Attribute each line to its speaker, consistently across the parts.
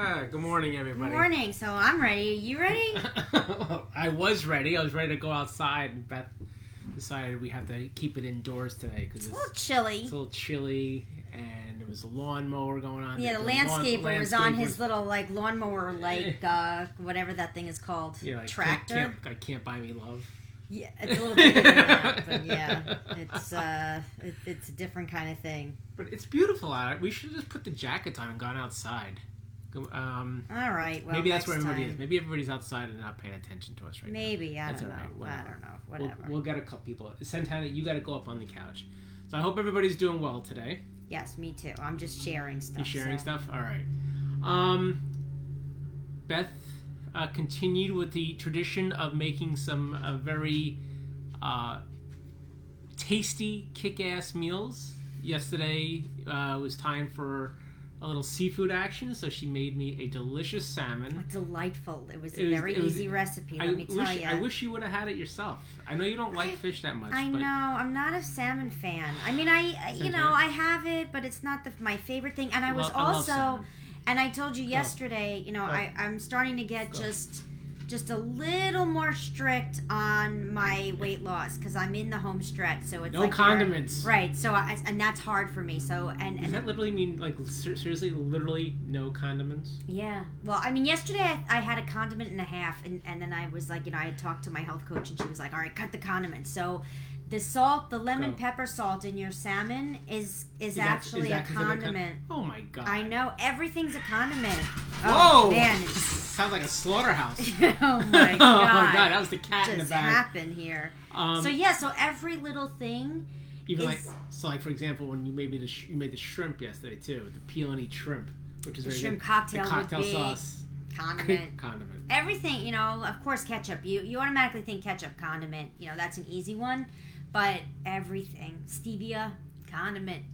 Speaker 1: Ah, good morning, everybody.
Speaker 2: morning. So I'm ready. You ready?
Speaker 1: I was ready. I was ready to go outside, and Beth decided we have to keep it indoors today because
Speaker 2: It's a little chilly.
Speaker 1: it's a little chilly, and there was a lawnmower going on.
Speaker 2: Yeah, the
Speaker 1: lawn-
Speaker 2: landscaper was on his little like lawnmower, like uh, whatever that thing is called,
Speaker 1: yeah, like,
Speaker 2: tractor.
Speaker 1: Can't, can't, I can't buy me love.
Speaker 2: Yeah, it's a little than that, but yeah, it's uh, it, it's a different kind of thing.
Speaker 1: But it's beautiful out. We should have just put the jackets on and gone outside. Um,
Speaker 2: All right, well,
Speaker 1: maybe that's where everybody
Speaker 2: time.
Speaker 1: is. Maybe everybody's outside and not paying attention to us right now.
Speaker 2: Maybe I
Speaker 1: That's
Speaker 2: don't know.
Speaker 1: right,
Speaker 2: I don't know.
Speaker 1: We'll,
Speaker 2: Whatever.
Speaker 1: we'll get a couple people. Santana, you got to go up on the couch. So I hope everybody's doing well today.
Speaker 2: yes, me too. I'm just sharing stuff.
Speaker 1: You sharing
Speaker 2: so-
Speaker 1: stuff? All right. Um, Beth uh, continued with the tradition of making some uh, very uh, tasty, kick-ass meals. Yesterday uh, was time for a little seafood action, so she made me a delicious salmon.
Speaker 2: Delightful. It was a
Speaker 1: It was-
Speaker 2: very
Speaker 1: it was-
Speaker 2: easy recipe. Let
Speaker 1: I
Speaker 2: me tell
Speaker 1: wish
Speaker 2: you.
Speaker 1: I wish you would have had it yourself. I know you don't like
Speaker 2: I-
Speaker 1: fish that much,
Speaker 2: I
Speaker 1: but
Speaker 2: know. I'm not a salmon fan. I mean, I I- you know. I have it, but it's not the, my favorite thing. And I was
Speaker 1: I love
Speaker 2: also,
Speaker 1: salmon.
Speaker 2: and I told you yesterday, you know. I I'm starting to get
Speaker 1: Go.
Speaker 2: just just a little more strict on my weight loss because I'm in the home stretch. So it's
Speaker 1: no
Speaker 2: like
Speaker 1: condiments.
Speaker 2: Right. So I, and that's hard for me. So and
Speaker 1: Does that literally mean like seriously, literally no condiments?
Speaker 2: yeah. Well, I mean, yesterday I, I had a condiment and a half, and, and then I was like, you know, I had talked to my health coach, and she was like, all right, cut the condiments. So the salt, the lemon
Speaker 1: Go.
Speaker 2: pepper salt in your salmon is is,
Speaker 1: Is that-
Speaker 2: actually
Speaker 1: is that
Speaker 2: a
Speaker 1: considered con-
Speaker 2: condiment.
Speaker 1: Oh my god!
Speaker 2: I know everything's a condiment.
Speaker 1: Whoa!
Speaker 2: Oh man,
Speaker 1: Sounds like a slaughterhouse.
Speaker 2: oh my god,
Speaker 1: oh my god, that was the cat in the
Speaker 2: just
Speaker 1: bag.
Speaker 2: happened here.
Speaker 1: Um,
Speaker 2: so yeah, so every little thing.
Speaker 1: even like
Speaker 2: is-
Speaker 1: so, like for example, when you made me the sh- you made the shrimp yesterday too, the eat shrimp, which is
Speaker 2: The
Speaker 1: very
Speaker 2: shrimp
Speaker 1: good.
Speaker 2: cocktail,
Speaker 1: the cocktail
Speaker 2: would be
Speaker 1: sauce,
Speaker 2: condiment.
Speaker 1: condiment.
Speaker 2: everything you know of course ketchup you you automatically think ketchup condiment you know that's an easy one but everything stevia condiment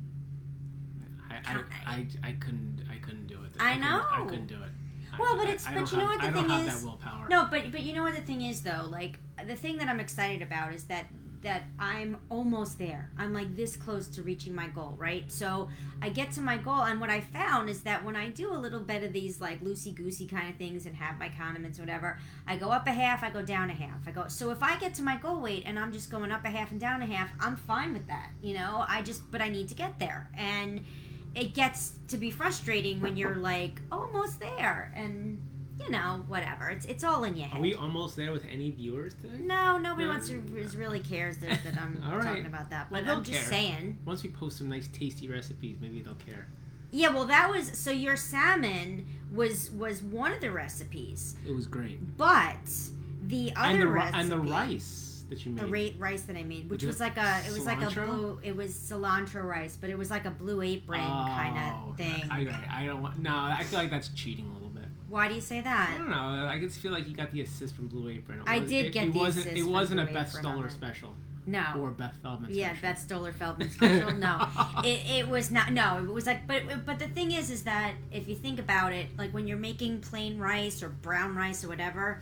Speaker 1: I, I, I, I couldn't I couldn't do it.
Speaker 2: I
Speaker 1: couldn't- I couldn't do it. I-
Speaker 2: Well, but it's-
Speaker 1: I
Speaker 2: but you know
Speaker 1: have-
Speaker 2: what the
Speaker 1: I
Speaker 2: thing is?
Speaker 1: that willpower.
Speaker 2: no but but you know what the thing is though like the thing that i'm excited about is that that i'm almost there. I'm like this close to reaching my goal right? So i get to my goal and what i found is that when i do a little bit of these like loosey goosey kind of things and have my condiments whatever i go up a half i go down a half. I go so if i get to my goal weight and i'm just going up a half and down a half i'm fine with that you know? I just but i need to get there. And it gets to be frustrating when you're like almost there. And you know whatever it's it's all in your head
Speaker 1: Are we almost there with any viewers today?
Speaker 2: no, nobody
Speaker 1: No.
Speaker 2: wants to really cares that, that I'm
Speaker 1: All right.
Speaker 2: talking about that. But
Speaker 1: they'll
Speaker 2: I'm just
Speaker 1: care.
Speaker 2: saying.
Speaker 1: Once we post some nice tasty recipes, maybe they'll care.
Speaker 2: Yeah, well, that was so your salmon was was one of the recipes,
Speaker 1: It was great.
Speaker 2: but the other
Speaker 1: and the
Speaker 2: recipe
Speaker 1: and the rice that you made.
Speaker 2: the rice that I made, which
Speaker 1: you
Speaker 2: was like a it was like a blue it was cilantro rice, but it was like a blue apron kind
Speaker 1: Oh,
Speaker 2: of thing.
Speaker 1: I, I, I don't want. No, I feel like that's cheating a little bit.
Speaker 2: Why do you say that?
Speaker 1: I don't know. I just feel like you got the assist from Blue Apron. It
Speaker 2: I
Speaker 1: was-
Speaker 2: did
Speaker 1: it,
Speaker 2: get
Speaker 1: it
Speaker 2: the
Speaker 1: wasn't,
Speaker 2: assist
Speaker 1: It wasn't a Beth Stoller special
Speaker 2: No.
Speaker 1: or Beth Feldman
Speaker 2: Yeah,
Speaker 1: special.
Speaker 2: Beth Stoller Feldman special. No, it, it was not. No, it was like, but but the thing is, is that if you think about it, like when you're making plain rice or brown rice or whatever,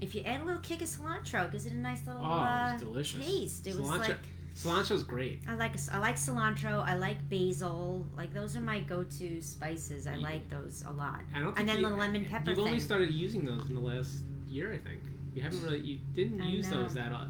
Speaker 2: if you add a little kick of cilantro, gives it a nice little
Speaker 1: Oh,
Speaker 2: uh,
Speaker 1: delicious.
Speaker 2: taste. It was like
Speaker 1: Cilantro's great.
Speaker 2: I like I like cilantro. I like basil. Like those are my go-to spices. I
Speaker 1: You-
Speaker 2: like those a lot.
Speaker 1: I don't.
Speaker 2: And then
Speaker 1: you,
Speaker 2: the lemon pepper
Speaker 1: You've only started using those in the last year, I think. You haven't really. You didn't
Speaker 2: I
Speaker 1: use
Speaker 2: know.
Speaker 1: those that. uh,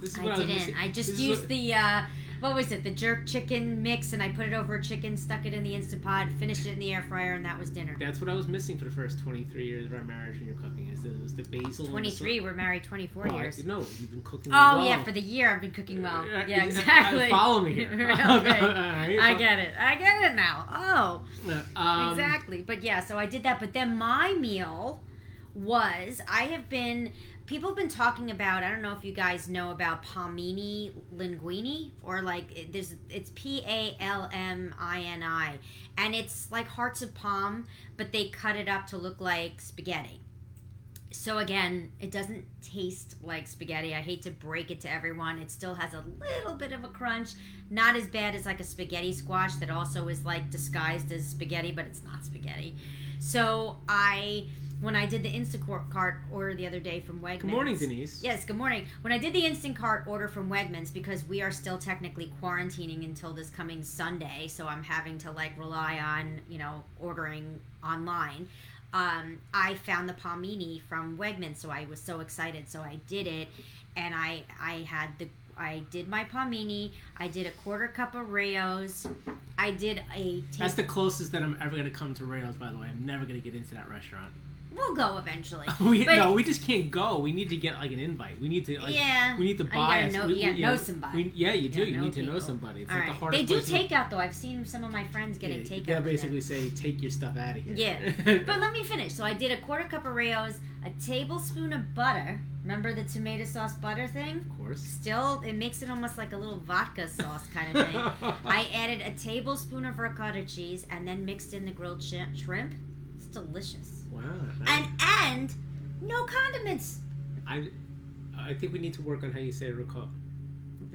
Speaker 1: This is what I, was
Speaker 2: didn't.
Speaker 1: missing.
Speaker 2: I just used
Speaker 1: what-
Speaker 2: the uh, what was it? The jerk chicken mix, and I put it over a chicken, stuck it in the instant pot, finished it in the air fryer, and that was dinner.
Speaker 1: That's what I was missing for the first 23 years of our marriage when you're cooking. Is the, was the basil. and the
Speaker 2: Twenty three. We're married twenty four
Speaker 1: Oh, I-
Speaker 2: years.
Speaker 1: no, you've been cooking.
Speaker 2: Oh
Speaker 1: well.
Speaker 2: yeah, for the year I've been cooking well.
Speaker 1: Uh,
Speaker 2: Yeah,
Speaker 1: uh,
Speaker 2: exactly.
Speaker 1: Follow me here.
Speaker 2: okay. I get it. I get it now. Oh,
Speaker 1: Um,
Speaker 2: exactly. But yeah, so I did that. But then my meal was I have been people have been talking about. I don't know if you guys know about palmini linguini or like there's it's P A L M I N I, and it's like hearts of palm, but they cut it up to look like spaghetti. so again, it doesn't taste like spaghetti. I hate to break it to everyone. It still has a little bit of a crunch. Not as bad as like a spaghetti squash that also is like disguised as spaghetti, but it's not spaghetti. So I when I did the Instacart cart order the other day from Wegmans.
Speaker 1: Good morning, Denise.
Speaker 2: Yes, good morning. When I did the Instacart order from Wegmans, because we are still technically quarantining until this coming Sunday, so I'm having to like rely on, you know, ordering online. Um, I found the palmini from Wegmans, so I was so excited. So I did it, and I I had the I did my palmini. I did a quarter cup of Rao's. I did a.
Speaker 1: That's the closest that I'm ever going to come to Rao's. By the way, I'm never going to get into that restaurant.
Speaker 2: We'll go eventually.
Speaker 1: we
Speaker 2: But-
Speaker 1: no, we just can't go. We need to get like an invite. We need to like
Speaker 2: yeah.
Speaker 1: we need to oh,
Speaker 2: you
Speaker 1: buy.
Speaker 2: know-
Speaker 1: we,
Speaker 2: you
Speaker 1: we-
Speaker 2: know
Speaker 1: know-
Speaker 2: somebody.
Speaker 1: we- yeah, you do. You
Speaker 2: know
Speaker 1: need to know somebody. It's
Speaker 2: All
Speaker 1: like
Speaker 2: right.
Speaker 1: hardest
Speaker 2: They do takeout though. I've seen some of my friends getting
Speaker 1: yeah,
Speaker 2: takeout.
Speaker 1: They'll basically say, "Take your stuff out of here."
Speaker 2: Yeah. But let me finish. So I did a quarter cup of Rao's, a tablespoon of butter. Remember the tomato sauce butter thing?
Speaker 1: of course.
Speaker 2: Still, it makes it almost like a little vodka sauce kind of thing. I added a tablespoon of ricotta cheese and then mixed in the grilled sh- shrimp. It's delicious.
Speaker 1: Wow.
Speaker 2: And and no condiments.
Speaker 1: I I think we need to work on how you say ricotta.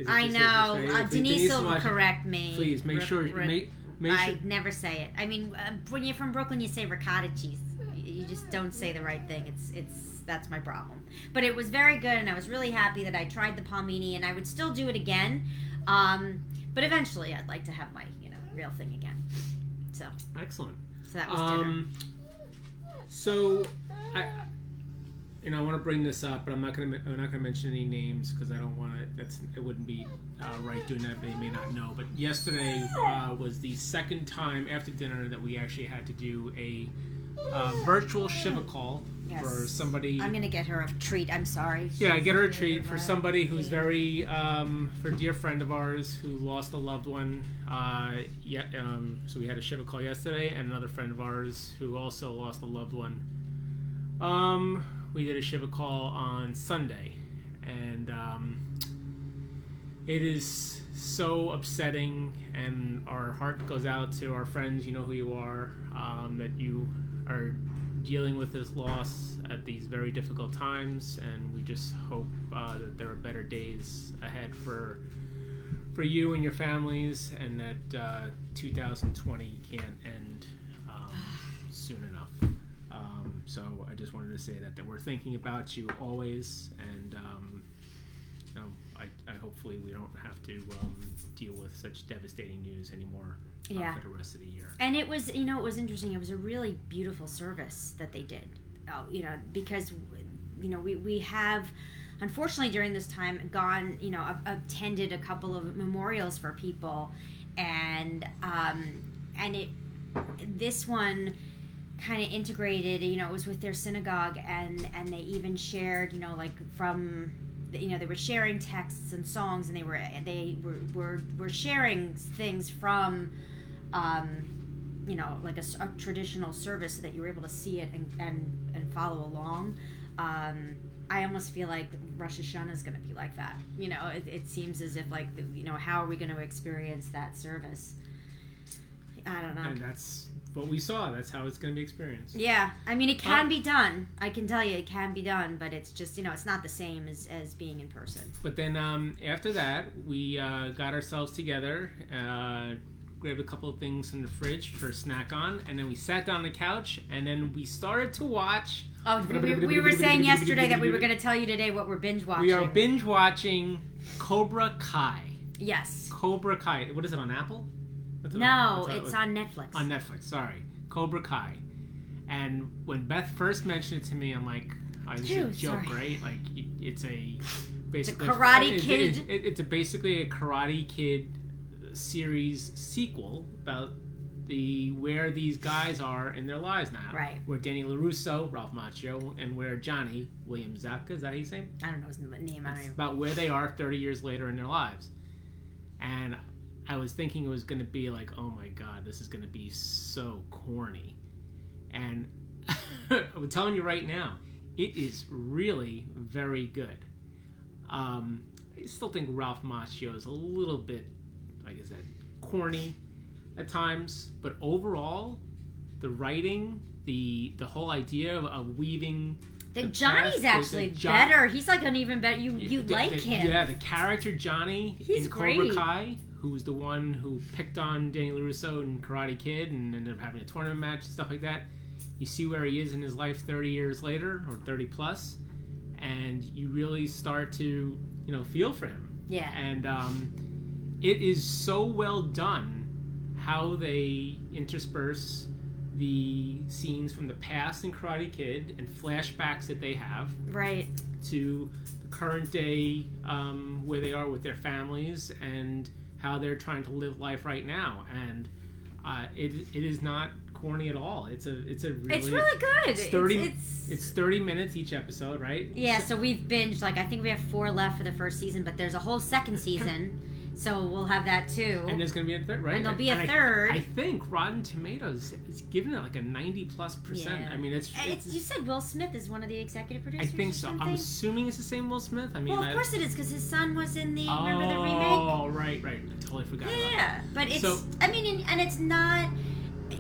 Speaker 2: I know. Uh,
Speaker 1: is it-
Speaker 2: Denise will
Speaker 1: watch-
Speaker 2: correct me.
Speaker 1: Please make
Speaker 2: Ri-
Speaker 1: sure.
Speaker 2: ri-
Speaker 1: Make, make
Speaker 2: I
Speaker 1: sure.
Speaker 2: never say it. I mean, uh, when you're from Brooklyn, you say ricotta cheese. You just don't say the right thing. It's it's that's my problem. But it was very good, and I was really happy that I tried the palmini, and I would still do it again. Um, but eventually, I'd like to have my you know real thing again. So
Speaker 1: Excellent.
Speaker 2: so that was dinner.
Speaker 1: So, I, you know, I want to bring this up, but I'm not gonna I'm not gonna mention any names because I don't want to. That's it wouldn't be uh, right doing that. They may not know. But yesterday uh, was the second time after dinner that we actually had to do a uh, virtual Shiva call. For somebody.
Speaker 2: I'm gonna get her a treat. I'm sorry.
Speaker 1: Yeah, get her a treat for somebody who's very, um, for a dear friend of ours who lost a loved one. Uh, yeah, um, so we had a Shiva call yesterday, and another friend of ours who also lost a loved one. Um, we did a Shiva call on Sunday, and um, it is so upsetting, and our heart goes out to our friends. You know who you are. Um, that you are dealing with this loss at these very difficult times, and we just hope uh, that there are better days ahead for for you and your families, and that uh, 2020 can't end um, soon enough. Um, so I just wanted to say that that we're thinking about you always, and um, you know, I, I hopefully we don't have to um, deal with such devastating news anymore uh,
Speaker 2: Yeah.
Speaker 1: for the rest of the year.
Speaker 2: And it was, you know, it was interesting. It was a really beautiful service that they did. Oh, you know, because, you know, we, we have, unfortunately, during this time, gone, you know, attended a couple of memorials for people, and um, and it, this one, kind of integrated. You know, it was with their synagogue, and and they even shared, you know, like from you know they were sharing texts and songs and they were they were were, were sharing things from um, you know, like a traditional service so that you were able to see it and, and, and follow along. Um, I almost feel like Rosh Hashanah is going to be like that. You know, it, it seems as if like, you know, how are we going to experience that service? I don't know.
Speaker 1: And that's what we saw. That's how it's going to be experienced.
Speaker 2: Yeah, I mean, it can
Speaker 1: Uh,
Speaker 2: be done. I can tell you, it can be done, but it's just, you know, it's not the same as, as being in person.
Speaker 1: But then um, after that, we uh, got ourselves together, uh, grabbed a couple of things from the fridge for a snack on, and then we sat down on the couch, and then we started to watch.
Speaker 2: Oh, we, we, we were saying yesterday that we were going to tell you today what we're binge watching.
Speaker 1: We are binge watching Cobra Kai.
Speaker 2: Yes.
Speaker 1: Cobra Kai. What is it on Apple? What's
Speaker 2: No,
Speaker 1: what's
Speaker 2: it's on Netflix.
Speaker 1: on Netflix. Sorry, Cobra Kai. And when Beth first mentioned it to me, I'm like, oh, this is a joke,
Speaker 2: sorry.
Speaker 1: right? Like it's a basically
Speaker 2: Karate
Speaker 1: it-
Speaker 2: Kid.
Speaker 1: It, it- it's a basically a Karate Kid series sequel about the where these guys are in their lives now.
Speaker 2: Right.
Speaker 1: Where Danny LaRusso, Ralph Macchio, and where Johnny William Zabka is that say? him?
Speaker 2: I don't know his name. I don't even.
Speaker 1: about where they are 30 years later in their lives. And I was thinking it was going to be like, oh my god, this is going to be so corny. And I'm telling you right now, it is really very good. Um, I still think Ralph Macchio is a little bit, like I said, corny at times, but overall, the writing, the the whole idea of, of weaving
Speaker 2: The,
Speaker 1: the
Speaker 2: Johnny's
Speaker 1: past,
Speaker 2: actually
Speaker 1: the
Speaker 2: better. He's like an even better. You you
Speaker 1: The-
Speaker 2: like him?
Speaker 1: Yeah, the character Johnny
Speaker 2: He's
Speaker 1: in Cobra
Speaker 2: great.
Speaker 1: Kai, who was the one who picked on Danny LaRusso in Karate Kid and ended up having a tournament match and stuff like that. You see where he is in his life 30 years later, or 30 plus, and you really start to, you know, feel for him.
Speaker 2: Yeah.
Speaker 1: And um, it is so well done how they intersperse the scenes from the past in Karate Kid and flashbacks that they have
Speaker 2: Right.
Speaker 1: to the current day um, where they are with their families and how they're trying to live life right now and uh, it, it is not corny at all it's a it's a really
Speaker 2: it's really good.
Speaker 1: it's 30
Speaker 2: It's,
Speaker 1: it's 30 minutes each episode right
Speaker 2: yeah. So we've binged like I think we have four left for the first season, but there's a whole second season, so we'll have that too.
Speaker 1: and there's gonna be a third right
Speaker 2: And there'll be a
Speaker 1: I-
Speaker 2: third.
Speaker 1: I, think rotten tomatoes is giving it like a 90 plus percent
Speaker 2: Yeah.
Speaker 1: i mean it's, it's,
Speaker 2: it's, you said Will Smith is one of the executive producers?
Speaker 1: i
Speaker 2: think
Speaker 1: so
Speaker 2: Something?
Speaker 1: i'm assuming it's the same will smith i mean
Speaker 2: well, of
Speaker 1: I-
Speaker 2: course it is because his son was in the remember the remake.
Speaker 1: oh right right i totally forgot.
Speaker 2: Yeah, but it's.
Speaker 1: So-
Speaker 2: I mean, and, and it's not.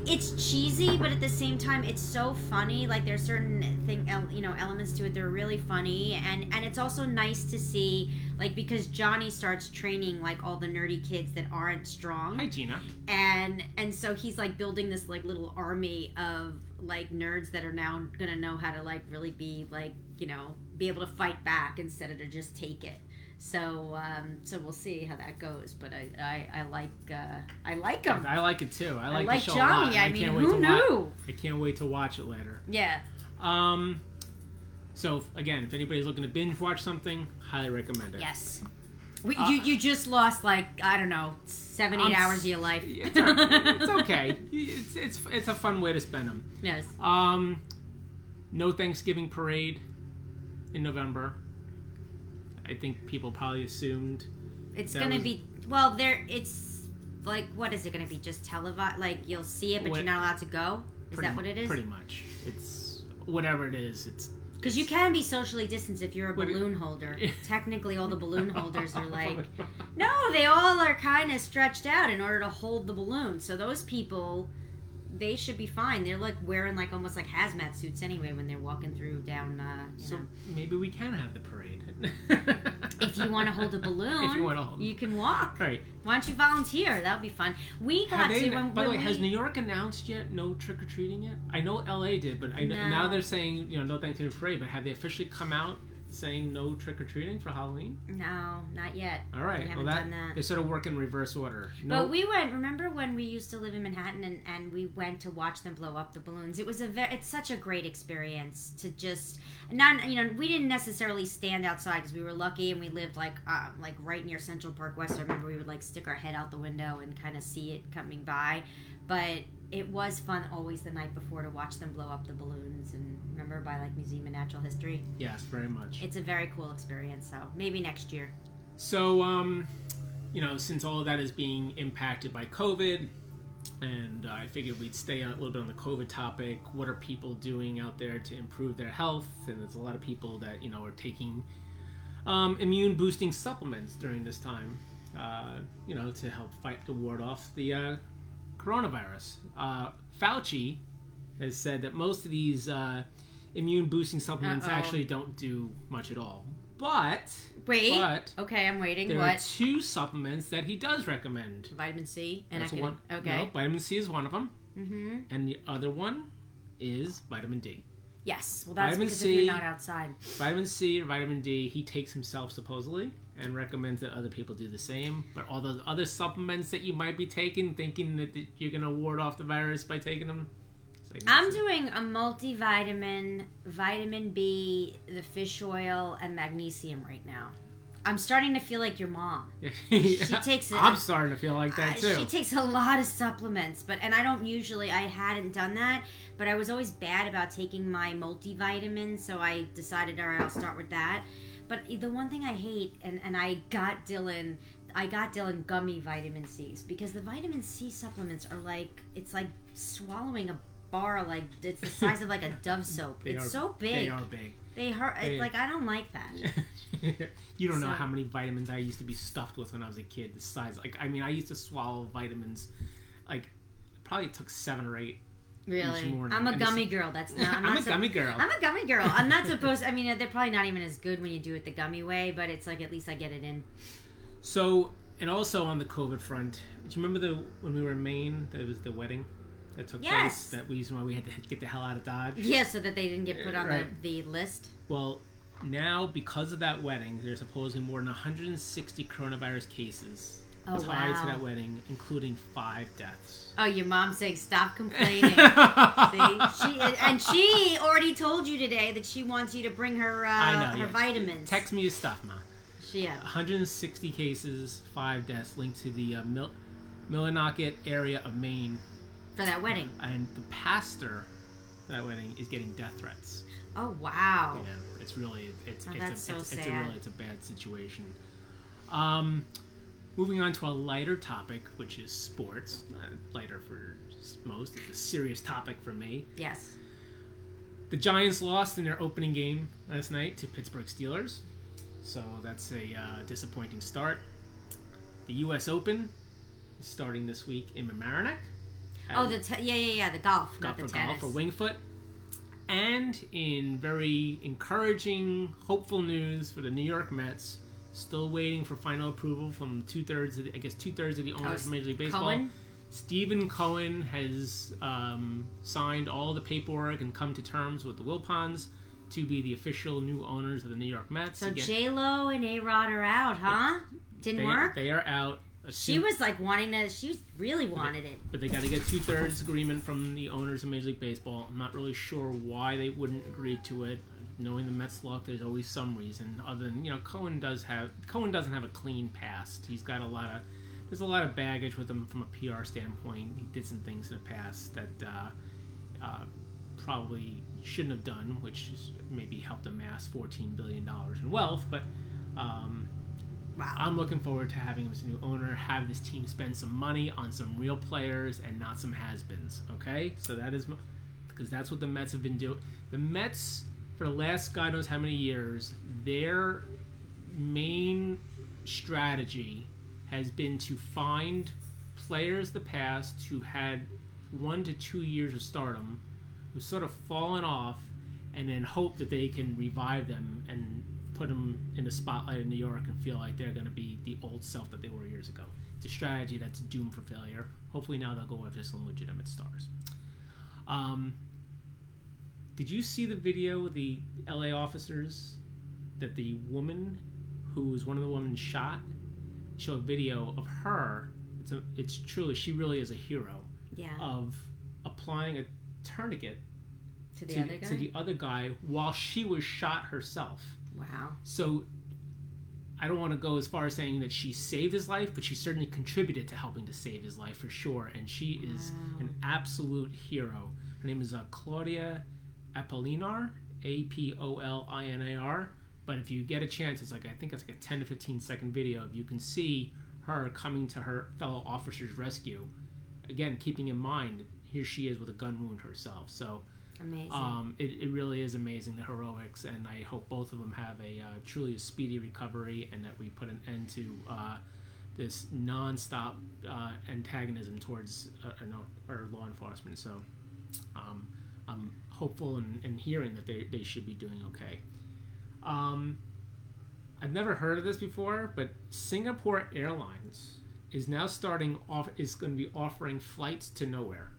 Speaker 2: It's cheesy, but at the same time, it's so funny. Like there's certain thing, you know, elements to it. They're really funny, and and it's also nice to see, like, because Johnny starts training like all the nerdy kids that aren't strong,
Speaker 1: hi gina
Speaker 2: and and so he's like building this like little army of like nerds that are now gonna know how to like really be like you know be able to fight back instead of to just take it so um so we'll see how that goes but i i, I like uh i like him
Speaker 1: I like it too. I like,
Speaker 2: like
Speaker 1: the show a lot.
Speaker 2: johnny i, mean who knew
Speaker 1: Watch, I can't wait to watch it later.
Speaker 2: yeah
Speaker 1: Um, so again, if anybody's looking to binge watch something, highly recommend it.
Speaker 2: yes we,
Speaker 1: Uh,
Speaker 2: you you just lost like i don't know seven eight
Speaker 1: I'm
Speaker 2: hours of your life
Speaker 1: It's, it's okay. It's, it's it's a fun way to spend them.
Speaker 2: yes
Speaker 1: Um, no Thanksgiving parade in November. I think people probably assumed.
Speaker 2: It's gonna
Speaker 1: was-
Speaker 2: be well. There, it's like what is it gonna be? Just televised? Like you'll see it, but
Speaker 1: What-
Speaker 2: you're not allowed to go. Is
Speaker 1: pretty
Speaker 2: that what it is?
Speaker 1: Pretty much. It's whatever it is. It's
Speaker 2: Because you can be socially distanced if you're a balloon holder. Technically, all the balloon holders are like, no, they all are kind of stretched out in order to hold the balloon. So those people, they should be fine. They're like wearing like almost like hazmat suits anyway when they're walking through down. Uh,
Speaker 1: So
Speaker 2: know.
Speaker 1: maybe we can have the parade.
Speaker 2: If you want to hold a balloon,
Speaker 1: if you want to hold,
Speaker 2: you can walk.
Speaker 1: right?
Speaker 2: Why don't you volunteer? That would be fun. We got
Speaker 1: Have they,
Speaker 2: to when,
Speaker 1: by the way,
Speaker 2: when
Speaker 1: has New York announced yet no trick or treating yet? I know L.A. did, but I know, now they're saying you know no Thanksgiving parade. But have they officially come out saying no trick or treating for Halloween?
Speaker 2: No, not yet.
Speaker 1: All right,
Speaker 2: We
Speaker 1: well that,
Speaker 2: done that.
Speaker 1: they sort of work in reverse order. No,
Speaker 2: But we went. Remember when we used to live in Manhattan and, and we went to watch them blow up the balloons? It was a very. It's such a great experience to just not. You know, we didn't necessarily stand outside because we were lucky and we lived like um, like right near Central Park West. I remember we would like stick our head out the window and kind of see it coming by. But it was fun always the night before to watch them blow up the balloons and remember by like Museum of Natural History.
Speaker 1: yes, very much.
Speaker 2: It's a very cool experience. So maybe next year.
Speaker 1: So, um, you know, since all of that is being impacted by COVID, and I figured we'd stay a little bit on the COVID topic. What are people doing out there to improve their health? And there's a lot of people that you know are taking um, immune boosting supplements during this time, uh, you know, to help fight to ward off the uh, coronavirus. Uh, Fauci has said that most of these uh, immune boosting supplements
Speaker 2: Uh-oh.
Speaker 1: actually don't do much at all. But
Speaker 2: Wait.
Speaker 1: but
Speaker 2: okay, I'm waiting.
Speaker 1: there are
Speaker 2: what?
Speaker 1: two supplements that he does recommend.
Speaker 2: Vitamin C and
Speaker 1: That's
Speaker 2: I can,
Speaker 1: one.
Speaker 2: Okay.
Speaker 1: No, vitamin C is one of them,
Speaker 2: Mm-hmm.
Speaker 1: and the other one is vitamin D.
Speaker 2: Yes. Well, that's
Speaker 1: Vitamin
Speaker 2: because
Speaker 1: C.
Speaker 2: if you're not outside.
Speaker 1: Vitamin C or vitamin D, he takes himself supposedly, and recommends that other people do the same. But all those other supplements that you might be taking, thinking that you're gonna ward off the virus by taking them. like,
Speaker 2: I'm doing a multivitamin, vitamin B, the fish oil, and magnesium right now. I'm starting to feel like your mom.
Speaker 1: she
Speaker 2: takes
Speaker 1: I'm starting to feel like that
Speaker 2: Uh,
Speaker 1: too.
Speaker 2: She takes a lot of supplements, but and I don't usually. I hadn't done that, but I was always bad about taking my multivitamin, so I decided, all right, I'll start with that. But the one thing I hate, and and I got Dylan, I got Dylan gummy vitamin C's because the vitamin C supplements are like it's like swallowing a bar, like it's the size of like a Dove soap. It's
Speaker 1: are-
Speaker 2: so big.
Speaker 1: They are big.
Speaker 2: They hurt.
Speaker 1: They-
Speaker 2: like I don't like that.
Speaker 1: you don't know how many vitamins I used to be stuffed with when I was a kid. The size, like, I mean, I used to swallow vitamins, like, probably took seven or eight
Speaker 2: Really?
Speaker 1: morning.
Speaker 2: I'm a gummy girl. That's not. I'm,
Speaker 1: I'm
Speaker 2: not
Speaker 1: a
Speaker 2: so-
Speaker 1: gummy girl.
Speaker 2: I'm a gummy girl. I'm not supposed. I mean, they're probably not even as good when you do it the gummy way, but it's like at least I get it in.
Speaker 1: So, and also on the COVID front, do you remember the when we were in Maine? That was the wedding that took
Speaker 2: Yes.
Speaker 1: place. That reason why we had to get the hell out of Dodge.
Speaker 2: Yeah, so that they didn't get put on
Speaker 1: Right.
Speaker 2: the, the list.
Speaker 1: Well, now because of that wedding, there's supposedly more than 160 coronavirus cases
Speaker 2: Oh
Speaker 1: tied
Speaker 2: wow.
Speaker 1: to that wedding, including five deaths.
Speaker 2: Oh, your mom's saying stop complaining. See, she and she already told you today that she wants you to bring her uh,
Speaker 1: I know,
Speaker 2: her
Speaker 1: yeah.
Speaker 2: vitamins.
Speaker 1: Text me your stuff, ma.
Speaker 2: She yeah.
Speaker 1: 160 cases, five deaths linked to the uh, Mil- Millinocket area of Maine,
Speaker 2: for that wedding.
Speaker 1: and the pastor for that wedding is getting death threats.
Speaker 2: Oh wow.
Speaker 1: Yeah, it's really it's
Speaker 2: Oh,
Speaker 1: it's,
Speaker 2: that's
Speaker 1: a,
Speaker 2: so
Speaker 1: it's, it's a really it's a bad situation. Um, moving on to a lighter topic, which is sports. Uh, lighter for most, it's a serious topic for me.
Speaker 2: Yes.
Speaker 1: The Giants lost in their opening game last night to Pittsburgh Steelers, so that's a uh, disappointing start. The U.S. Open is starting this week in Mamaroneck.
Speaker 2: Oh, the te- yeah yeah yeah the golf, not
Speaker 1: golf
Speaker 2: the
Speaker 1: for
Speaker 2: tennis.
Speaker 1: golf for Winged Foot. And in very encouraging, hopeful news for the New York Mets, still waiting for final approval from two thirds, I guess two thirds of the owners of Major League Baseball.
Speaker 2: Cohen.
Speaker 1: Steven Cohen has um, signed all the paperwork and come to terms with the Wilpons to be the official new owners of the New York Mets.
Speaker 2: So J Lo and A Rod are out, huh? Didn't
Speaker 1: they,
Speaker 2: work.
Speaker 1: they are out.
Speaker 2: She was like wanting to. She really wanted it.
Speaker 1: but they got to get two thirds agreement from the owners of Major League Baseball. I'm not really sure why they wouldn't agree to it. Knowing the Mets luck, there's always some reason. Other than you know, Cohen does have Cohen doesn't have a clean past. He's got a lot of there's a lot of baggage with him from a PR standpoint. He did some things in the past that uh, uh, probably shouldn't have done, which is maybe helped amass 14 billion dollars in wealth. But um,
Speaker 2: Wow.
Speaker 1: I'm looking forward to having him as a new owner, have this team spend some money on some real players and not some has-beens. Okay, so that is because that's what the Mets have been doing. The Mets for the last God knows how many years, their main strategy has been to find players the past who had one to two years of stardom, who've sort of fallen off, and then hope that they can revive them and put them in the spotlight in New York and feel like they're going to be the old self that they were years ago. It's a strategy that's doomed for failure. Hopefully now they'll go after some legitimate stars. Um, did you see the video of the LA officers that the woman who was one of the women shot show a video of her it's a, it's truly she really is a hero
Speaker 2: Yeah.
Speaker 1: of applying a tourniquet
Speaker 2: to the
Speaker 1: to,
Speaker 2: other guy.
Speaker 1: to the other guy while she was shot herself
Speaker 2: wow.
Speaker 1: so I don't want to go as far as saying that she saved his life, but she certainly contributed to helping to save his life for sure. And she is an absolute hero. Her name is uh, Claudia Apolinar, A P O L I N A R. But if you get a chance, it's like I think it's like a 10 to 15 second video. You can see her coming to her fellow officer's rescue. Again, keeping in mind here she is with a gun wound herself. So
Speaker 2: Amazing.
Speaker 1: um, it, it really is amazing the heroics, and I hope both of them have a uh, truly a speedy recovery, and that we put an end to uh, this nonstop uh, antagonism towards uh, or law enforcement. So um, I'm hopeful and, and hearing that they, they should be doing okay. Um, I've never heard of this before, but Singapore Airlines is now starting off is going to be offering flights to nowhere.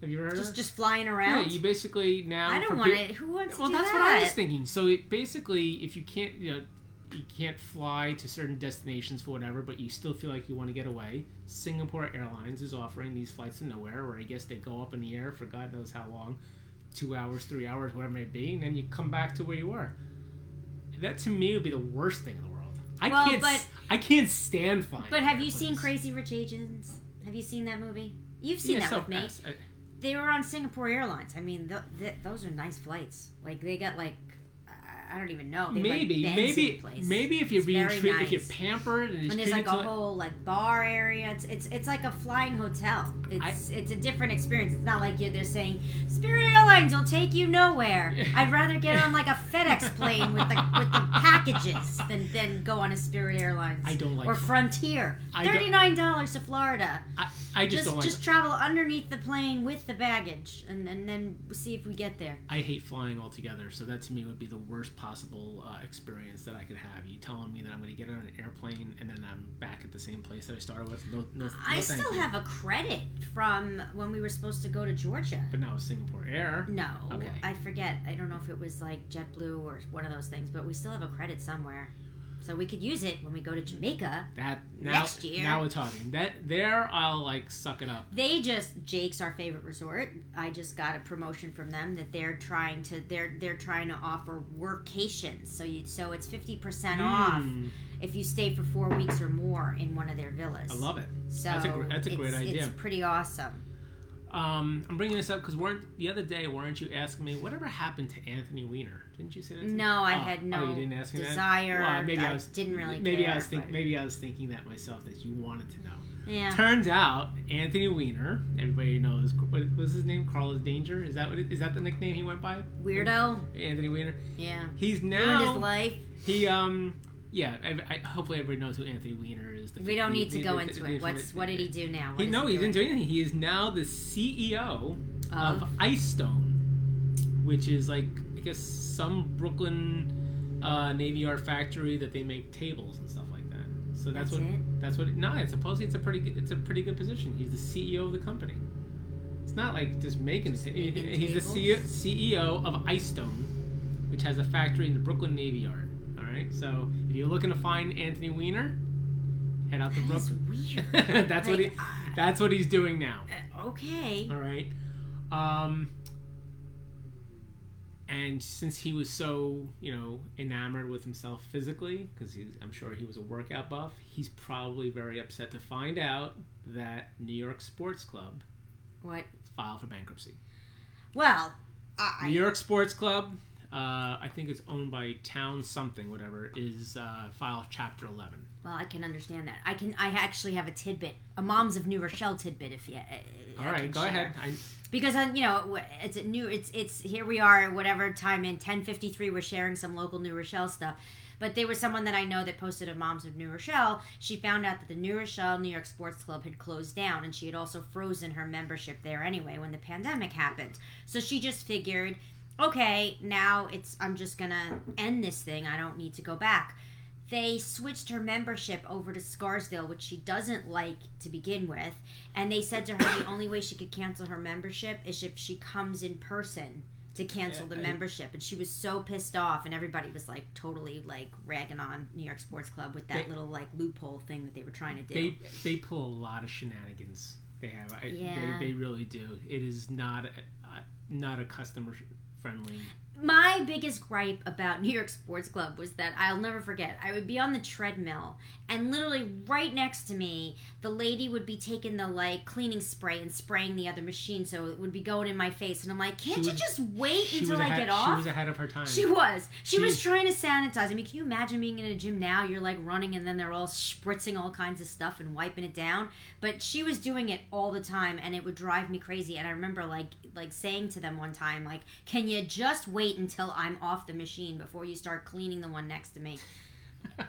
Speaker 1: Have you ever heard of
Speaker 2: just
Speaker 1: it?
Speaker 2: just flying around.
Speaker 1: Yeah, you basically now.
Speaker 2: I don't want it. Who wants
Speaker 1: Well,
Speaker 2: to do
Speaker 1: that's
Speaker 2: that?
Speaker 1: what I was thinking. So it basically, if you can't, you know, you can't fly to certain destinations for whatever, but you still feel like you want to get away. Singapore Airlines is offering these flights to nowhere, where I guess they go up in the air for God knows how long, two hours, three hours, whatever it may be, and then you come back to where you were. That to me would be the worst thing in the world. I
Speaker 2: Well,
Speaker 1: can't.
Speaker 2: but-
Speaker 1: I can't stand flying.
Speaker 2: But have you seen. Crazy Rich Asians? Have you seen that movie? You've seen
Speaker 1: Yeah,
Speaker 2: that
Speaker 1: so
Speaker 2: with me.
Speaker 1: I-
Speaker 2: They were on Singapore Airlines. I mean, th- th- those are nice flights. Like they got like, I- I don't even know. They have, like,
Speaker 1: maybe, maybe, maybe if you're
Speaker 2: It's
Speaker 1: being treated, if you're pampered and,
Speaker 2: and there's like a
Speaker 1: to-
Speaker 2: whole like bar area. It's it's it's like a flying hotel. It's it's a different experience. It's not like you're they're saying Spirit Airlines will take you nowhere. I'd rather get on like a FedEx plane with the with the packages than than go on a Spirit Airlines
Speaker 1: I don't like.
Speaker 2: or Frontier. Thirty nine dollars to Florida.
Speaker 1: I, I just,
Speaker 2: Just
Speaker 1: don't like.
Speaker 2: just travel underneath the plane with the baggage and and then see if we get there.
Speaker 1: I hate flying altogether, so that to me would be the worst possible uh, experience that I could have. You telling me that I'm going to get on an airplane and then I'm back at the same place that I started with? No, no, no
Speaker 2: I still
Speaker 1: you.
Speaker 2: have a credit from when we were supposed to go to Georgia.
Speaker 1: But now it's Singapore Air.
Speaker 2: No,
Speaker 1: Okay.
Speaker 2: I forget. I don't know if it was like JetBlue or one of those things, but we still have a credit somewhere, so we could use it when we go to Jamaica.
Speaker 1: That now,
Speaker 2: Next year.
Speaker 1: Now we're talking. That there, I'll like suck it up.
Speaker 2: They just Jake's our favorite resort. I just got a promotion from them that they're trying to they're they're trying to offer workations. So you so it's fifty percent off
Speaker 1: Mm,
Speaker 2: if you stay for four weeks or more in one of their villas.
Speaker 1: I love it.
Speaker 2: So
Speaker 1: That's a gr- that's a great idea.
Speaker 2: It's pretty awesome.
Speaker 1: Um, I'm bringing this up because weren't the other day weren't you asking me whatever happened to Anthony Weiner? Didn't you say that? to?
Speaker 2: No, I
Speaker 1: Oh,
Speaker 2: had
Speaker 1: oh,
Speaker 2: no
Speaker 1: you didn't ask me that?
Speaker 2: desire.
Speaker 1: Well, maybe I was-
Speaker 2: didn't really
Speaker 1: Maybe
Speaker 2: care.
Speaker 1: I was think,
Speaker 2: but-
Speaker 1: maybe I was thinking that myself that you wanted to know.
Speaker 2: yeah.
Speaker 1: Turns out Anthony Weiner, everybody knows what was his name? Carlos Danger. Is that what it, is that the nickname he went by?
Speaker 2: Weirdo.
Speaker 1: Anthony Weiner.
Speaker 2: Yeah.
Speaker 1: He's
Speaker 2: Ruined
Speaker 1: now
Speaker 2: his life.
Speaker 1: he um yeah. I, I, hopefully everybody knows who Anthony Weiner is. The-
Speaker 2: We don't
Speaker 1: the-
Speaker 2: need to
Speaker 1: the-
Speaker 2: go
Speaker 1: the-
Speaker 2: into it. What's what did he do now?
Speaker 1: He, no, he
Speaker 2: doing?
Speaker 1: didn't do anything. He is now the CEO
Speaker 2: Of?
Speaker 1: of IceStone, which is like guess some Brooklyn uh, Navy Yard factory that they make tables and stuff like that. So that's,
Speaker 2: That's
Speaker 1: what
Speaker 2: it?
Speaker 1: that's what. No, it's supposedly it's a pretty good, it's a pretty good position. He's the CEO of the company. It's not like just making.
Speaker 2: Just making
Speaker 1: he's the
Speaker 2: tables?
Speaker 1: CEO CEO of IceStone, which has a factory in the Brooklyn Navy Yard. All right, so if you're looking to find Anthony Weiner, head out to
Speaker 2: That
Speaker 1: Brooklyn. that's what he.
Speaker 2: Like,
Speaker 1: That's what he's doing now.
Speaker 2: uh, okay.
Speaker 1: All right. Um, and since he was so, you know, enamored with himself physically, because I'm sure he was a workout buff, he's probably very upset to find out that New York Sports Club
Speaker 2: What?
Speaker 1: filed for bankruptcy.
Speaker 2: Well,
Speaker 1: New York Sports Club, uh, I think it's owned by Town something, whatever, is uh, filed Chapter 11.
Speaker 2: well, I can understand that. I can. I actually have a tidbit, a Moms of New Rochelle tidbit, if you. Uh,
Speaker 1: All
Speaker 2: I
Speaker 1: right, go
Speaker 2: share.
Speaker 1: ahead. I,
Speaker 2: because uh, you know it's new it's it's here we are whatever time in 1053 we're sharing some local new rochelle stuff. But there was someone that i know that posted a moms of new rochelle. She found out that the new rochelle new york sports club had closed down and she had also frozen her membership there anyway when the pandemic happened. So she just figured okay now it's i'm just gonna end this thing. I don't need to go back they switched her membership over to Scarsdale, which she doesn't like to begin with. And they said to her the only way she could cancel her membership is if she comes in person to cancel
Speaker 1: Yeah,
Speaker 2: the
Speaker 1: I-
Speaker 2: membership. And she was so pissed off, and everybody was like totally like ragging on New York Sports Club with that
Speaker 1: They-
Speaker 2: little like loophole thing that they were trying to do.
Speaker 1: they they pull a lot of shenanigans. They have. I,
Speaker 2: Yeah.
Speaker 1: they, they really do. It is not a, not a customer friendly.
Speaker 2: My biggest gripe about New York Sports Club was that I'll never forget. I would be on the treadmill, and literally right next to me, the lady would be taking the like cleaning spray and spraying the other machine, so it would be going in my face. And I'm like, can't
Speaker 1: She
Speaker 2: you
Speaker 1: was-
Speaker 2: just wait until
Speaker 1: was
Speaker 2: I
Speaker 1: ahead,
Speaker 2: get
Speaker 1: She
Speaker 2: off?
Speaker 1: was ahead of her time.
Speaker 2: She was. She was
Speaker 1: She's-
Speaker 2: trying to sanitize. I mean, can you imagine being in a gym now? You're like running and then they're all spritzing all kinds of stuff and wiping it down. But she was doing it all the time and it would drive me crazy. And I remember like like saying to them one time, like, can you just wait until I'm off the machine before you start cleaning the one next to me?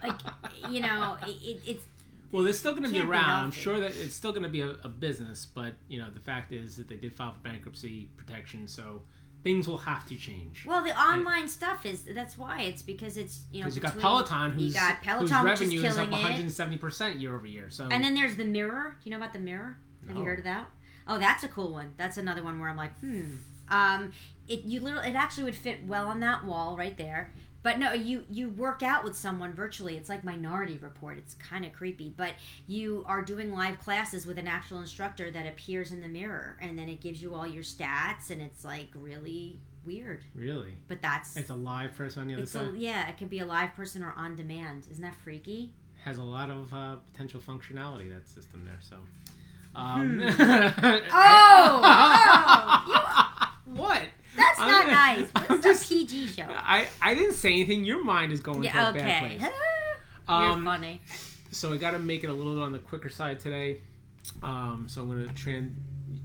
Speaker 2: Like, you know, it, it, it's
Speaker 1: well, they're still going to be
Speaker 2: Can't be
Speaker 1: around. I'm sure that it's still going to be a, a business, but you know the fact is that they did file for bankruptcy protection, so things will have to change.
Speaker 2: well, the online stuff is that's why it's because it's you know
Speaker 1: Because you got
Speaker 2: between-
Speaker 1: Peloton,
Speaker 2: you
Speaker 1: who's,
Speaker 2: got
Speaker 1: whose
Speaker 2: Peloton, which is
Speaker 1: revenue is up 170 percent year over year. So
Speaker 2: And then there's the mirror. Do you know about the mirror? Have you heard of that? Oh, that's a cool one. That's another one where I'm like, hmm. Um, it you literally it actually would fit well on that wall right there. But no, you you work out with someone virtually. It's like Minority Report. It's kind of creepy, but you are doing live classes with an actual instructor that appears in the mirror, and then it gives you all your stats, and it's like really weird.
Speaker 1: really,
Speaker 2: But that's
Speaker 1: it's a live person on the other side.
Speaker 2: a, yeah, it could be a live person or on demand. Isn't that freaky?
Speaker 1: has a lot of uh, potential functionality that system there. So, um,
Speaker 2: Hmm. Oh, oh,
Speaker 1: what?
Speaker 2: That's That's not
Speaker 1: I'm-
Speaker 2: nice.
Speaker 1: I'm
Speaker 2: This
Speaker 1: just-
Speaker 2: a PG show.
Speaker 1: I, I didn't say anything. Your mind is going to
Speaker 2: Yeah,
Speaker 1: a bad
Speaker 2: okay.
Speaker 1: place.
Speaker 2: You're
Speaker 1: Um,
Speaker 2: funny.
Speaker 1: so I got to make it a little bit on the quicker side today. Um, so I'm going to tran-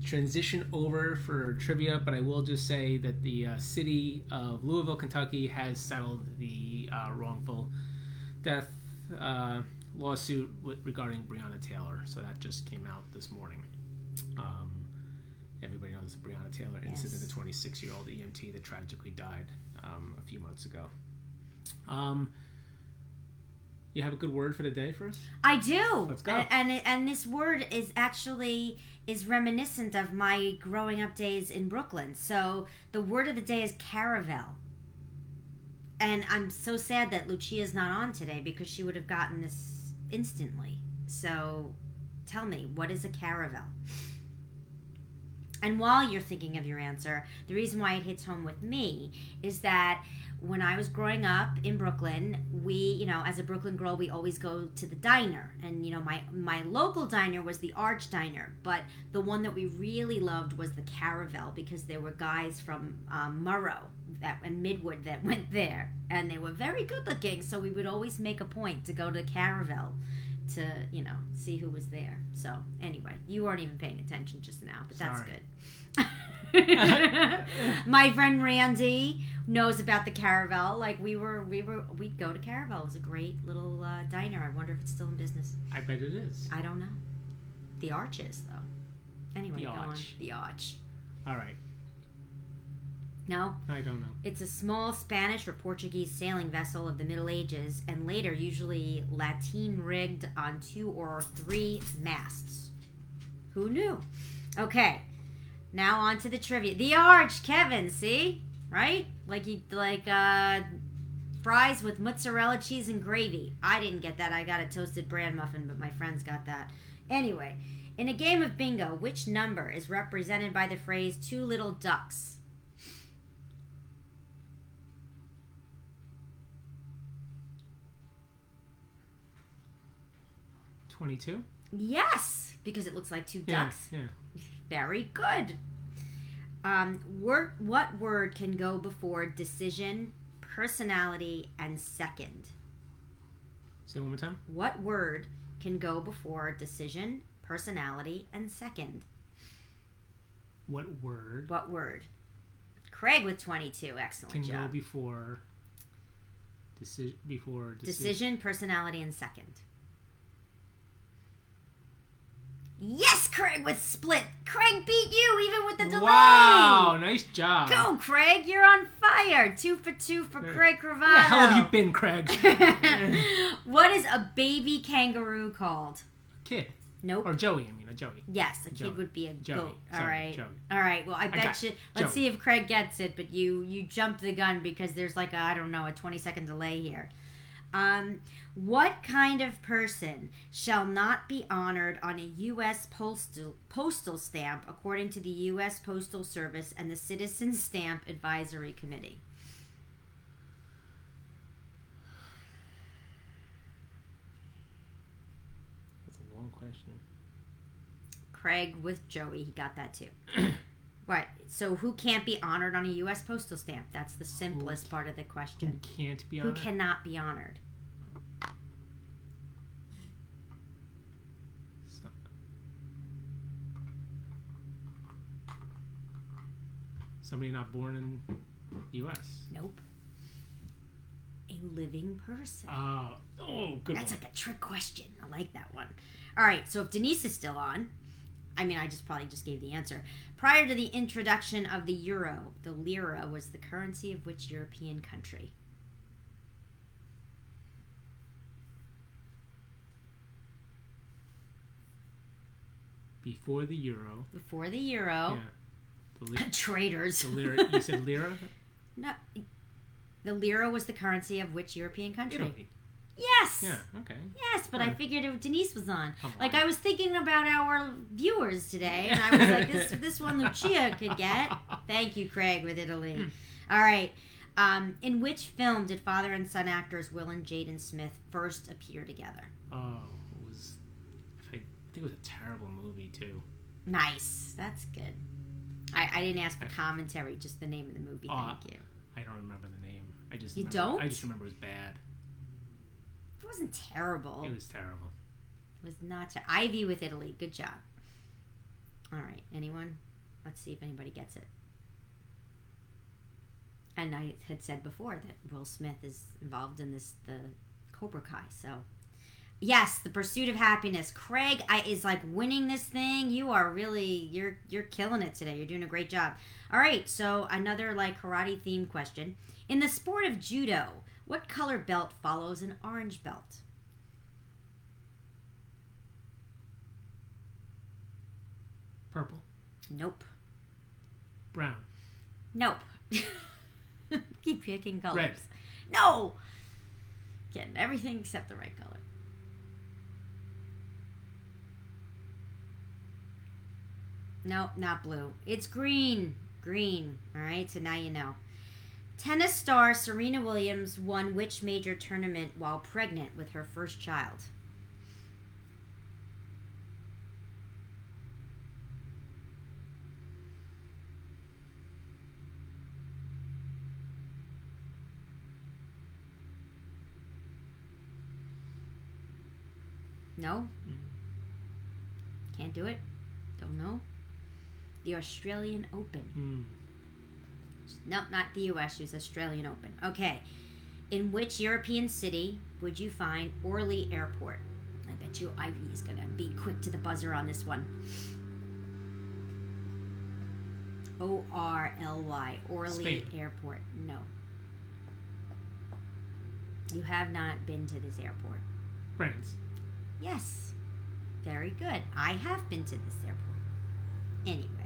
Speaker 1: transition over for trivia, but I will just say that the uh, city of Louisville, Kentucky, has settled the uh, wrongful death uh, lawsuit with, regarding Breonna Taylor. So that just came out this morning. Um, everybody the Breonna Taylor incident,
Speaker 2: Yes.
Speaker 1: the 26 year old EMT that tragically died um, a few months ago. Um, you have a good word for the day for us?
Speaker 2: I do.
Speaker 1: Let's go.
Speaker 2: And and, and this word is actually is reminiscent of my growing up days in Brooklyn. So the word of the day is caravel. And I'm so sad that Lucia's not on today because she would have gotten this instantly. So tell me, what is a caravel? And while you're thinking of your answer, the reason why it hits home with me is that when I was growing up in Brooklyn, we, you know, as a Brooklyn girl, we always go to the diner, and you know, my my local diner was the Arch Diner, but the one that we really loved was the Caravel because there were guys from um, Murrow that and Midwood that went there, and they were very good looking. So we would always make a point to go to Caravel to, you know, see who was there. So anyway, you weren't even paying attention just now, but that's
Speaker 1: Sorry.
Speaker 2: good. my friend Randy knows about the Caravel. Like we were, we were, we'd go to Caravel. It was a great little uh, diner. I wonder if it's still in business.
Speaker 1: I bet it is.
Speaker 2: I don't know. The Arch is though. Anyway,
Speaker 1: The
Speaker 2: on.
Speaker 1: Arch.
Speaker 2: The Arch.
Speaker 1: All right.
Speaker 2: No,
Speaker 1: I don't know.
Speaker 2: it's a small Spanish or Portuguese sailing vessel of the Middle Ages, and later usually lateen rigged on two or three masts. Who knew? Okay, now on to the trivia. The Arch, Kevin. See, right? Like you like uh, fries with mozzarella cheese and gravy. I didn't get that. I got a toasted bran muffin, but my friends got that. Anyway, in a game of bingo, which number is represented by the phrase two little ducks?
Speaker 1: Twenty-two.
Speaker 2: Yes, because it looks like two
Speaker 1: Yeah.
Speaker 2: ducks.
Speaker 1: Yeah.
Speaker 2: Very good. Um, word, what word can go before decision, personality, and second?
Speaker 1: Say it one more time.
Speaker 2: What word can go before decision, personality, and second?
Speaker 1: What word
Speaker 2: What word? Craig with 22. Excellent
Speaker 1: can go before deci- before deci-
Speaker 2: Decision, personality, and second. Yes, Craig with split. Craig beat you even with the delay.
Speaker 1: Wow! Nice job.
Speaker 2: Go, Craig! You're on fire. Two for two for
Speaker 1: Yeah.
Speaker 2: Craig
Speaker 1: Where the hell have you been, Craig?
Speaker 2: what is a baby kangaroo called?
Speaker 1: Kid
Speaker 2: Nope.
Speaker 1: or Joey? I mean, a Joey.
Speaker 2: yes, a
Speaker 1: Joey.
Speaker 2: kid would be a
Speaker 1: Joey.
Speaker 2: goat. All
Speaker 1: Sorry,
Speaker 2: right.
Speaker 1: Joey.
Speaker 2: All right. Well, I bet
Speaker 1: got
Speaker 2: you. Let's
Speaker 1: Joey.
Speaker 2: see if Craig gets it. But you you jumped the gun because there's like a I don't know a 20 second delay here. Um, what kind of person shall not be honored on a U.S. postal postal stamp according to the U.S. Postal Service and the Citizen Stamp Advisory Committee?
Speaker 1: That's a long question.
Speaker 2: Craig with Joey. He got that too. right. So who can't be honored on a U.S. postal stamp? That's the simplest part of the
Speaker 1: Who
Speaker 2: question.
Speaker 1: can't be honored? Who
Speaker 2: cannot be honored?
Speaker 1: Somebody not born in U.S.
Speaker 2: Nope. A living person.
Speaker 1: Uh, oh, good
Speaker 2: That's
Speaker 1: one.
Speaker 2: like a trick question. I like that one. All right. So if Denise is still on, I mean, I just probably just gave the answer. Prior to the introduction of the euro, the lira was the currency of which European country?
Speaker 1: Before the euro.
Speaker 2: Before the euro,
Speaker 1: Yeah. The, li-
Speaker 2: traitors.
Speaker 1: the lira. You said lira.
Speaker 2: No, the lira was the currency of which European country?
Speaker 1: Italy.
Speaker 2: Yes.
Speaker 1: Yeah. Okay.
Speaker 2: Yes, but I figured it, Denise was on.
Speaker 1: Come
Speaker 2: Like
Speaker 1: on.
Speaker 2: I was thinking about our viewers today, and I was like, this this one Lucia could get. Thank you, Craig, with Italy. All right. Um, in which film did father and son actors Will and Jaden Smith first appear together?
Speaker 1: Oh, it was. I think it was a terrible movie too.
Speaker 2: Nice. That's good. I, I didn't ask for commentary, just the name of the movie.
Speaker 1: Uh,
Speaker 2: Thank you.
Speaker 1: I don't remember the name. I just
Speaker 2: You
Speaker 1: remember,
Speaker 2: don't?
Speaker 1: I just remember it was bad.
Speaker 2: It wasn't terrible.
Speaker 1: It was terrible.
Speaker 2: It was not. Ter- Ivy with Italy. Good job. All right. Anyone? Let's see if anybody gets it. And I had said before that Will Smith is involved in this the Cobra Kai. So, yes, the pursuit of happiness. Craig I, is like winning this thing. You are really you're you're killing it today. You're doing a great job. All right. So another like karate themed question. In the sport of judo, what color belt follows an orange belt?
Speaker 1: Purple.
Speaker 2: Nope.
Speaker 1: Brown.
Speaker 2: Nope. Keep picking colors.
Speaker 1: Red.
Speaker 2: No. Getting everything except the right color. Nope, not blue. It's green. Green. All right, so now you know. Tennis star Serena Williams won which major tournament while pregnant with her first child? No? Can't do it? Don't know? The Australian Open.
Speaker 1: Mm.
Speaker 2: Nope, not the US, she's Australian Open. Okay. In which European city would you find Orly Airport? I bet you Ivy is gonna be quick to the buzzer on this one. O R L Y, Orly
Speaker 1: Spain.
Speaker 2: Airport. No. You have not been to this airport.
Speaker 1: France.
Speaker 2: Yes. Very good. I have been to this airport. Anyway.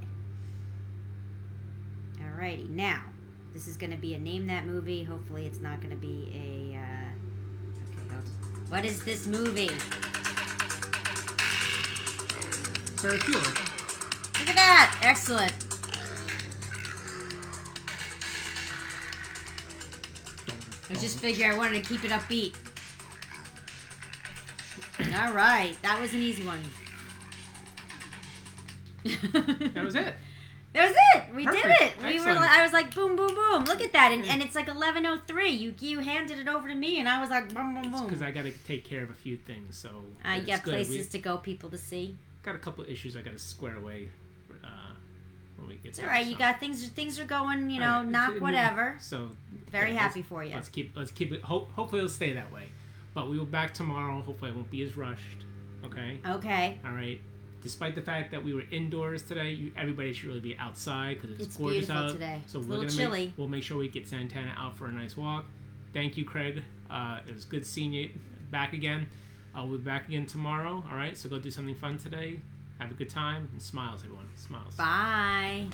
Speaker 2: Alrighty. Now, this is going to be a name that movie. Hopefully, it's not going to be a. Uh... Okay, go. What is this movie?
Speaker 1: Ferris Bueller.
Speaker 2: Look at that! Excellent. I just figured I wanted to keep it upbeat. All right, that was an easy one.
Speaker 1: That was it.
Speaker 2: It. We did
Speaker 1: Perfect.
Speaker 2: it. We were.
Speaker 1: Excellent.
Speaker 2: I was like, boom, boom, boom. Look at that, and, and it's like eleven oh three. You you handed it over to me, and I was like, boom, boom, boom. Because.
Speaker 1: I got to take care of a few things, so
Speaker 2: you got
Speaker 1: good.
Speaker 2: places
Speaker 1: We
Speaker 2: to go, people to see.
Speaker 1: got a couple of issues I got to square away uh, when we get.
Speaker 2: It's all right. You got things. Things are going. You know,
Speaker 1: right.
Speaker 2: knock
Speaker 1: It's-
Speaker 2: whatever.
Speaker 1: So
Speaker 2: Very
Speaker 1: yeah,
Speaker 2: happy for you.
Speaker 1: Let's keep let's keep it. Hope, hopefully it'll stay that way. But we will back tomorrow. Hopefully I won't be as rushed. Okay.
Speaker 2: Okay.
Speaker 1: All right. Despite the fact that we were indoors today, you, everybody should really be outside because it's,
Speaker 2: It's
Speaker 1: gorgeous out.
Speaker 2: today.
Speaker 1: So
Speaker 2: It's a
Speaker 1: we're
Speaker 2: little
Speaker 1: gonna
Speaker 2: chilly.
Speaker 1: Make, we'll make sure we get Santana out for a nice walk. Thank you, Craig. Uh, it was good seeing you back again. I'll be back again tomorrow. All right. So go do something fun today. Have a good time and smiles, everyone. Smiles.
Speaker 2: Bye.